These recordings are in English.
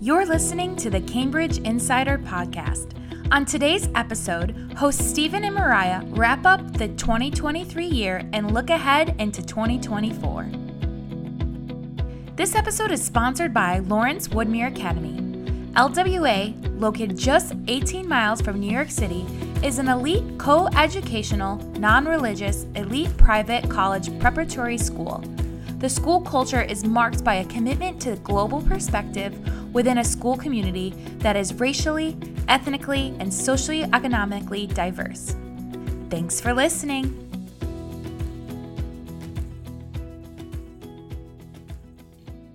You're listening to the Cambridge Insider Podcast. On today's episode, hosts Stephen and Mariah wrap up the 2023 year and look ahead into 2024. This episode is sponsored by Lawrence Woodmere Academy. LWA, located just 18 miles from New York City, is an elite co educational, non religious, elite private college preparatory school. The school culture is marked by a commitment to global perspective within a school community that is racially, ethnically, and socially economically diverse. Thanks for listening.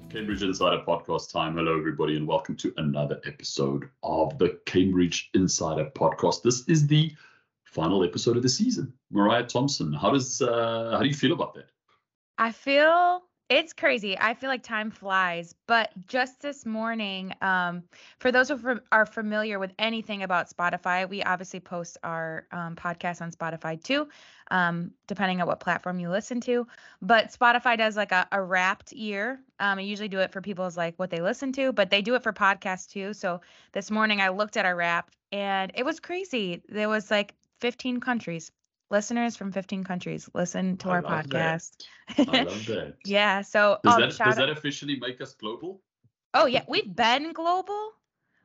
Cambridge Insider podcast time. Hello, everybody, and welcome to another episode of the Cambridge Insider podcast. This is the final episode of the season. Mariah Thompson, how does uh, how do you feel about that? I feel it's crazy. I feel like time flies. But just this morning, um, for those who are familiar with anything about Spotify, we obviously post our um, podcast on Spotify too, um, depending on what platform you listen to. But Spotify does like a, a wrapped year. Um, I usually do it for people's like what they listen to, but they do it for podcasts too. So this morning I looked at our wrap and it was crazy. There was like 15 countries listeners from 15 countries listen to I our podcast. That. I love that. yeah. So does, um, that, does that officially make us global? Oh yeah, we've been global.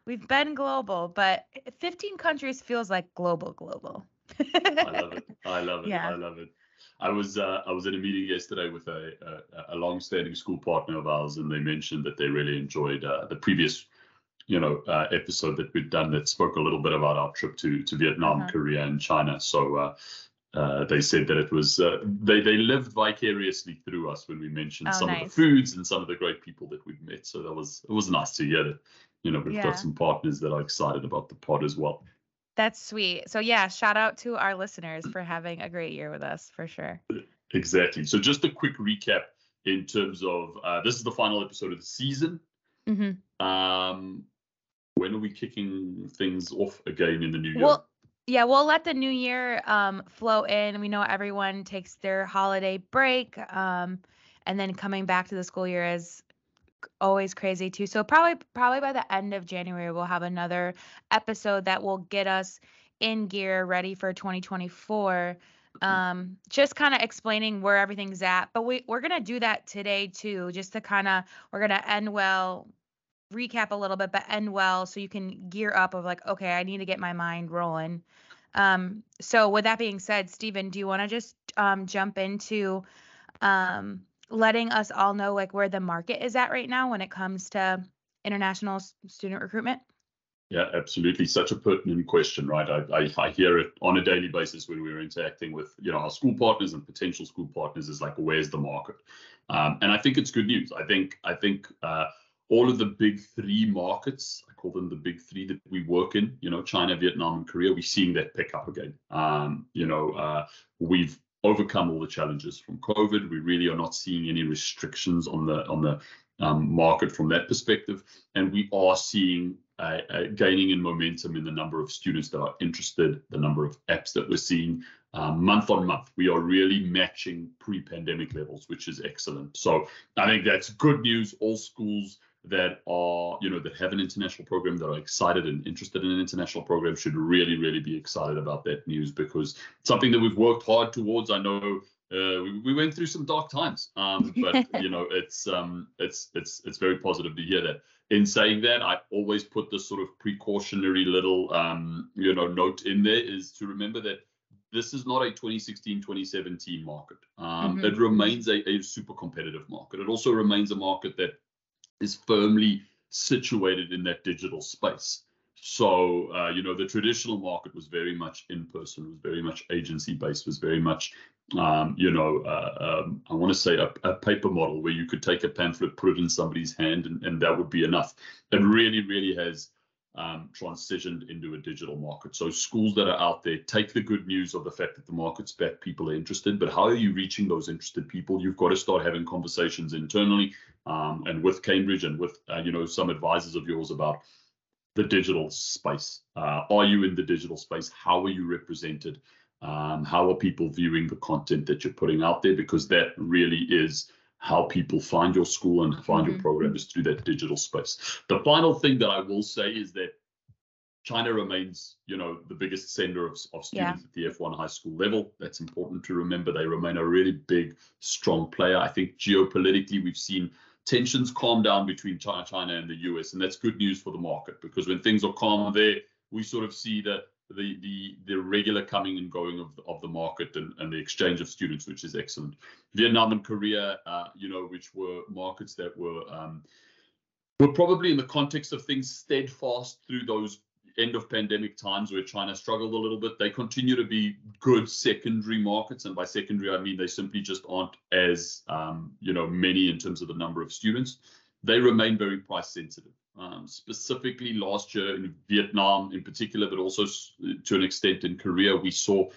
We've been global, but 15 countries feels like global, global. I love it. I love it. Yeah. I love it. I was uh, I was in a meeting yesterday with a, a, a long-standing school partner of ours, and they mentioned that they really enjoyed uh, the previous, you know, uh, episode that we'd done that spoke a little bit about our trip to to Vietnam, uh-huh. Korea, and China. So uh, they said that it was uh, they they lived vicariously through us when we mentioned oh, some nice. of the foods and some of the great people that we've met. So that was it was nice to hear that you know we've yeah. got some partners that are excited about the pod as well. That's sweet. So yeah, shout out to our listeners for having a great year with us for sure. Exactly. So just a quick recap in terms of uh, this is the final episode of the season. Mm-hmm. Um, when are we kicking things off again in the new year? Well, yeah, we'll let the new year um, flow in. We know everyone takes their holiday break, um, and then coming back to the school year is always crazy too. So probably probably by the end of January we'll have another episode that will get us in gear, ready for 2024. Um, just kind of explaining where everything's at. But we we're gonna do that today too, just to kind of we're gonna end well recap a little bit, but end well so you can gear up of like, okay, I need to get my mind rolling. Um, so with that being said, Stephen, do you want to just um, jump into um, letting us all know like where the market is at right now when it comes to international student recruitment? Yeah, absolutely. Such a pertinent question, right? I, I, I, hear it on a daily basis when we're interacting with, you know, our school partners and potential school partners. Is like, where's the market? Um, and I think it's good news. I think I think uh, all of the big three markets, I call them the big three that we work in, you know, China, Vietnam, and Korea, we're seeing that pick up again. Um, you know, uh, we've overcome all the challenges from COVID. We really are not seeing any restrictions on the on the um, market from that perspective, and we are seeing uh, uh, gaining in momentum in the number of students that are interested, the number of apps that we're seeing um, month on month. We are really matching pre-pandemic levels, which is excellent. So I think that's good news. All schools that are, you know, that have an international program that are excited and interested in an international program should really, really be excited about that news because something that we've worked hard towards. I know uh, we, we, went through some dark times, um, but you know, it's um, it's it's it's very positive to hear that. In saying that, I always put this sort of precautionary little, um, you know, note in there is to remember that this is not a 2016 2017 market. Um, mm-hmm. It remains a, a, super competitive market. It also remains a market that is firmly situated in that digital space. So, uh, you know, the traditional market was very much in person, was very much agency based, was very much, um, you know, uh, um, I want to say a, a, paper model where you could take a pamphlet, put it in somebody's hand, and, and that would be enough. It really, really has um, transitioned into a digital market. So schools that are out there take the good news of the fact that the market's back, people are interested, but how are you reaching those interested people? You've got to start having conversations internally um, and with Cambridge and with uh, you know some advisors of yours about the digital space. Uh, are you in the digital space? How are you represented? Um, how are people viewing the content that you're putting out there? Because that really is how people find your school and find mm-hmm. your program is through that digital space. The final thing that I will say is that China remains, you know, the biggest sender of, of students yeah. at the F1 high school level. That's important to remember. They remain a really big, strong player. I think geopolitically, we've seen tensions calm down between China, China and the US, and that's good news for the market because when things are calm there, we sort of see the the the, the regular coming and going of the, of the market and, and the exchange of students, which is excellent. Vietnam and Korea, uh, you know, which were markets that were um, were probably in the context of things steadfast through those end of pandemic times where China struggled a little bit. They continue to be good secondary markets, and by secondary I mean they simply just aren't as um, you know many in terms of the number of students. They remain very price sensitive. Um, specifically last year in Vietnam in particular, but also to an extent in Korea, we saw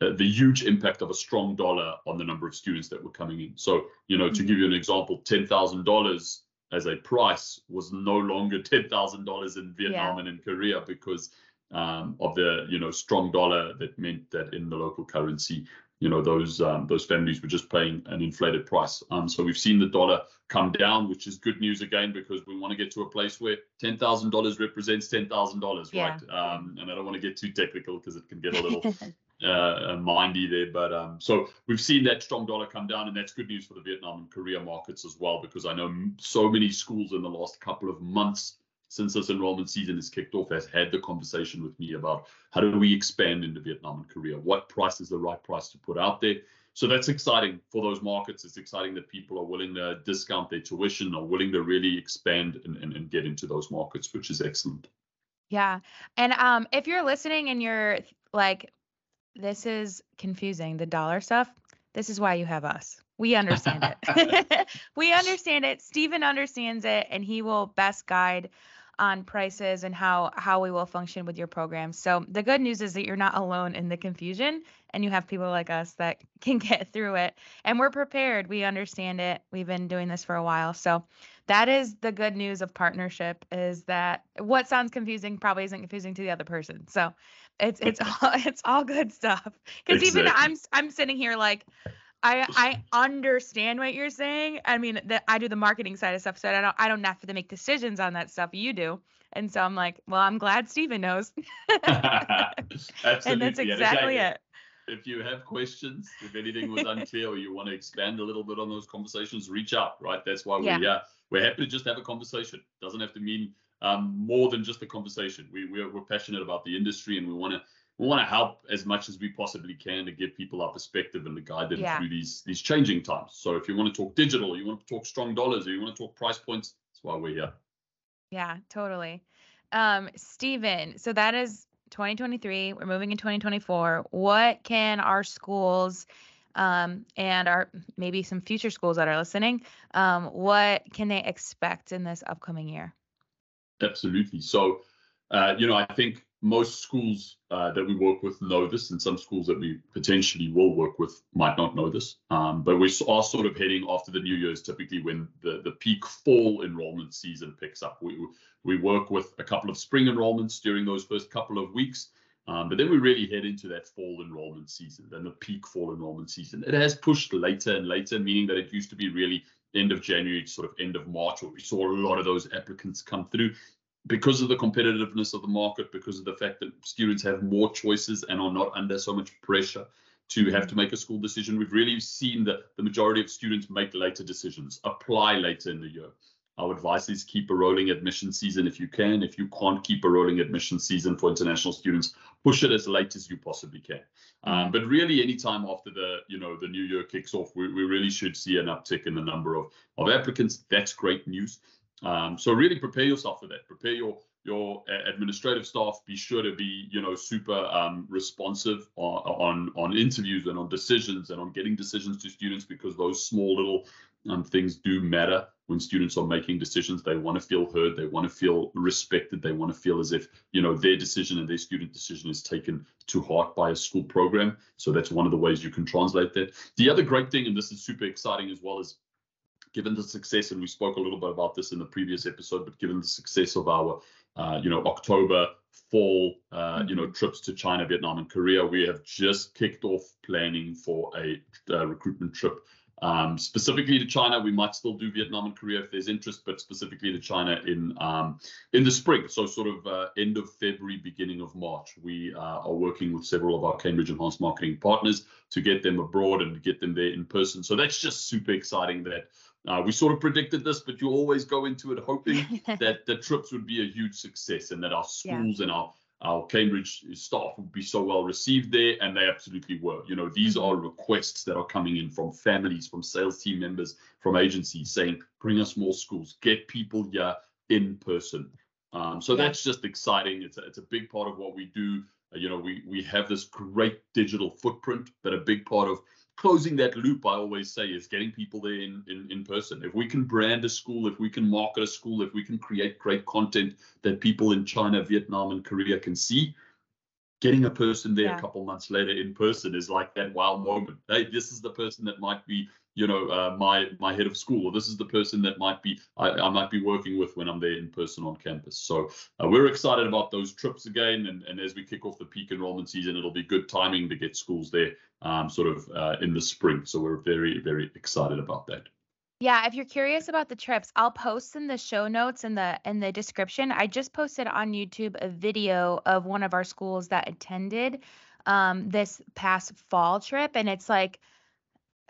uh, the huge impact of a strong dollar on the number of students that were coming in. So, you know, to mm-hmm. give you an example, ten thousand dollars as a price was no longer ten thousand dollars in Vietnam yeah. and in Korea because um, of the you know strong dollar that meant that in the local currency you know those um, those families were just paying an inflated price. Um, so we've seen the dollar come down, which is good news again because we want to get to a place where ten thousand dollars represents ten thousand dollars, right? Um, and I don't want to get too technical because it can get a little uh, mindy there. But um, so we've seen that strong dollar come down, and that's good news for the Vietnam and Korea markets as well because I know so many schools in the last couple of months since this enrollment season is kicked off, has had the conversation with me about how do we expand into Vietnam and Korea? What price is the right price to put out there? So that's exciting for those markets. It's exciting that people are willing to discount their tuition, are willing to really expand and, and, and get into those markets, which is excellent. Yeah. And um, if you're listening and you're like, this is confusing, the dollar stuff, this is why you have us. We understand it. we understand it. Stephen understands it, and he will best guide on prices and how how we will function with your program. So the good news is that you're not alone in the confusion and you have people like us that can get through it and we're prepared. We understand it. We've been doing this for a while. So that is the good news of partnership is that what sounds confusing probably isn't confusing to the other person. So it's it's all it's all good stuff. Cuz exactly. even I'm I'm sitting here like I I understand what you're saying. I mean, that I do the marketing side of stuff, so I don't I don't have to make decisions on that stuff. You do, and so I'm like, well, I'm glad Stephen knows. Absolutely, and that's exactly it. If you have questions, if anything was unclear, or you want to expand a little bit on those conversations, reach out. Right, that's why we're yeah. We're happy to just have a conversation. Doesn't have to mean um, more than just a conversation. We we're, we're passionate about the industry, and we want to we want to help as much as we possibly can to give people our perspective and to guide them yeah. through these these changing times. So if you want to talk digital, you want to talk strong dollars, or you want to talk price points, that's why we're here. Yeah, totally. Um, Stephen, so that is 2023. We're moving in 2024. What can our schools um, and our maybe some future schools that are listening, um, what can they expect in this upcoming year? Absolutely. So, uh, you know, I think most schools uh, that we work with know this, and some schools that we potentially will work with might not know this. Um, but we are sort of heading after the New Year's, typically when the, the peak fall enrollment season picks up. We, we work with a couple of spring enrollments during those first couple of weeks, um, but then we really head into that fall enrollment season, then the peak fall enrollment season. It has pushed later and later, meaning that it used to be really end of January, sort of end of March, where we saw a lot of those applicants come through because of the competitiveness of the market, because of the fact that students have more choices and are not under so much pressure to have to make a school decision, we've really seen that the majority of students make later decisions, apply later in the year. Our advice is keep a rolling admission season if you can. If you can't keep a rolling admission season for international students, push it as late as you possibly can. Um, but really, any time after the you know the new year kicks off, we, we really should see an uptick in the number of, of applicants. That's great news. Um, so really prepare yourself for that. Prepare your your administrative staff. Be sure to be you know super um, responsive on, on, on interviews and on decisions and on getting decisions to students because those small little um, things do matter when students are making decisions. They want to feel heard. They want to feel respected. They want to feel as if you know their decision and their student decision is taken to heart by a school program. So that's one of the ways you can translate that. The other great thing, and this is super exciting as well, is given the success, and we spoke a little bit about this in the previous episode, but given the success of our, uh, you know, October fall, uh, mm-hmm. you know, trips to China, Vietnam, and Korea, we have just kicked off planning for a uh, recruitment trip Um, specifically to China, we might still do Vietnam and Korea if there's interest, but specifically to China in um, in the spring, so sort of uh, end of February, beginning of March. We uh, are working with several of our Cambridge Enhanced Marketing partners to get them abroad and get them there in person. So that's just super exciting. That uh, we sort of predicted this, but you always go into it hoping that the trips would be a huge success and that our schools yeah. and our our Cambridge staff would be so well received there, and they absolutely were. You know, these mm-hmm. are requests that are coming in from families, from sales team members, from agencies saying, bring us more schools, get people here in person. Um, so yeah. that's just exciting. It's a, it's a big part of what we do. Uh, you know, we we have this great digital footprint, but a big part of closing that loop, I always say, is getting people there in, in, in person. If we can brand a school, if we can market a school, if we can create great content that people in China, Vietnam, and Korea can see, getting a person there yeah. a couple months later in person is like that wow moment. Hey, this is the person that might be you know uh, my my head of school or this is the person that might be I, I might be working with when I'm there in person on campus so uh, we're excited about those trips again and, and as we kick off the peak enrollment season it'll be good timing to get schools there um, sort of uh, in the spring so we're very very excited about that yeah, if you're curious about the trips, I'll post in the show notes in the in the description. I just posted on YouTube a video of one of our schools that attended um, this past fall trip, and it's like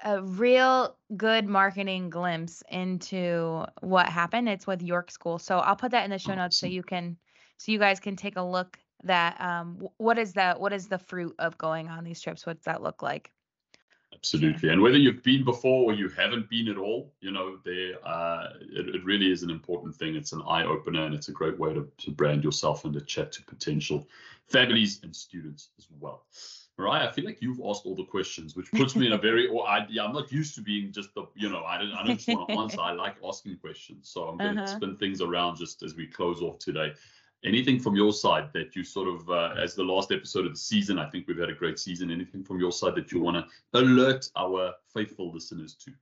a real good marketing glimpse into what happened. It's with York School. So I'll put that in the show notes so you can so you guys can take a look that um what is that what is the fruit of going on these trips? What's that look like? Absolutely. And whether you've been before or you haven't been at all, you know, there uh, it, it really is an important thing. It's an eye opener and it's a great way to, to brand yourself and to chat to potential families and students as well. Mariah, I feel like you've asked all the questions, which puts me in a very. Or I, yeah, I'm not used to being just the. You know, I don't. I don't just want to answer. I like asking questions, so I'm going to uh-huh. spin things around just as we close off today. Anything from your side that you sort of, uh, as the last episode of the season, I think we've had a great season. Anything from your side that you want to alert our faithful listeners to?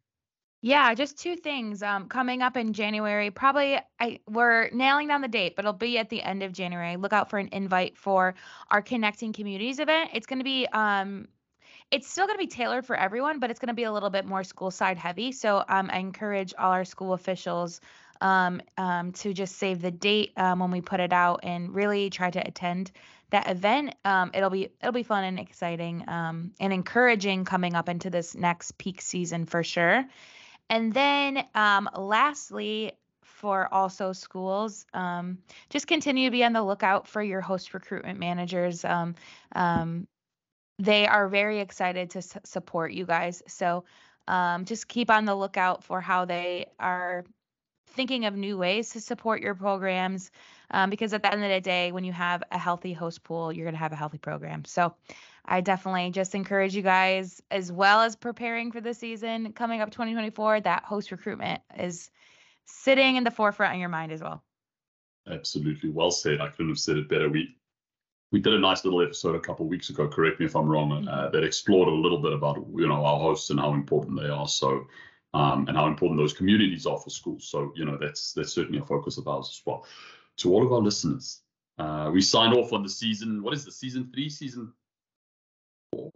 Yeah, just two things. Um, coming up in January, probably I we're nailing down the date, but it'll be at the end of January. Look out for an invite for our Connecting Communities event. It's going to be um, it's still going to be tailored for everyone, but it's going to be a little bit more school side heavy. So um, I encourage all our school officials um, um, to just save the date um, when we put it out and really try to attend that event. Um, it'll be it'll be fun and exciting um, and encouraging coming up into this next peak season for sure. And then um, lastly, for also schools, um, just continue to be on the lookout for your host recruitment managers. Um, um they are very excited to s- support you guys. So um, just keep on the lookout for how they are thinking of new ways to support your programs. Um, because at the end of the day, when you have a healthy host pool, you're going to have a healthy program. So I definitely just encourage you guys, as well as preparing for the season coming up 2024, that host recruitment is sitting in the forefront of your mind as well. Absolutely. Well said. I couldn't have said it better. We we did a nice little episode a couple of weeks ago. Correct me if I'm wrong. Uh, that explored a little bit about you know our hosts and how important they are. So um, and how important those communities are for schools. So you know that's that's certainly a focus of ours as well. To all of our listeners, uh, we signed off on the season. What is the season three? Season four?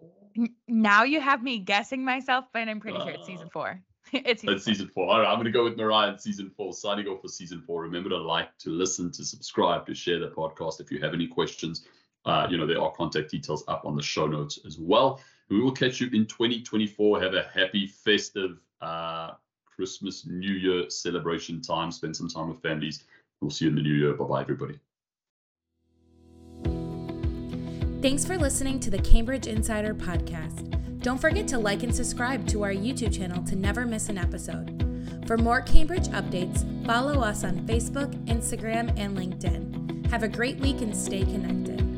now you have me guessing myself, but I'm pretty uh, sure it's season uh, four. it's season, four. season four. All right, I'm going to go with Mariah in season four. Signing off for season four. Remember to like, to listen, to subscribe, to share the podcast. If you have any questions, uh, you know, there are contact details up on the show notes as well. We will catch you in 2024. Have a happy, festive uh, Christmas, New Year celebration time. Spend some time with families. We'll see you in the new year. Bye bye, everybody. Thanks for listening to the Cambridge Insider Podcast. Don't forget to like and subscribe to our YouTube channel to never miss an episode. For more Cambridge updates, follow us on Facebook, Instagram, and LinkedIn. Have a great week and stay connected.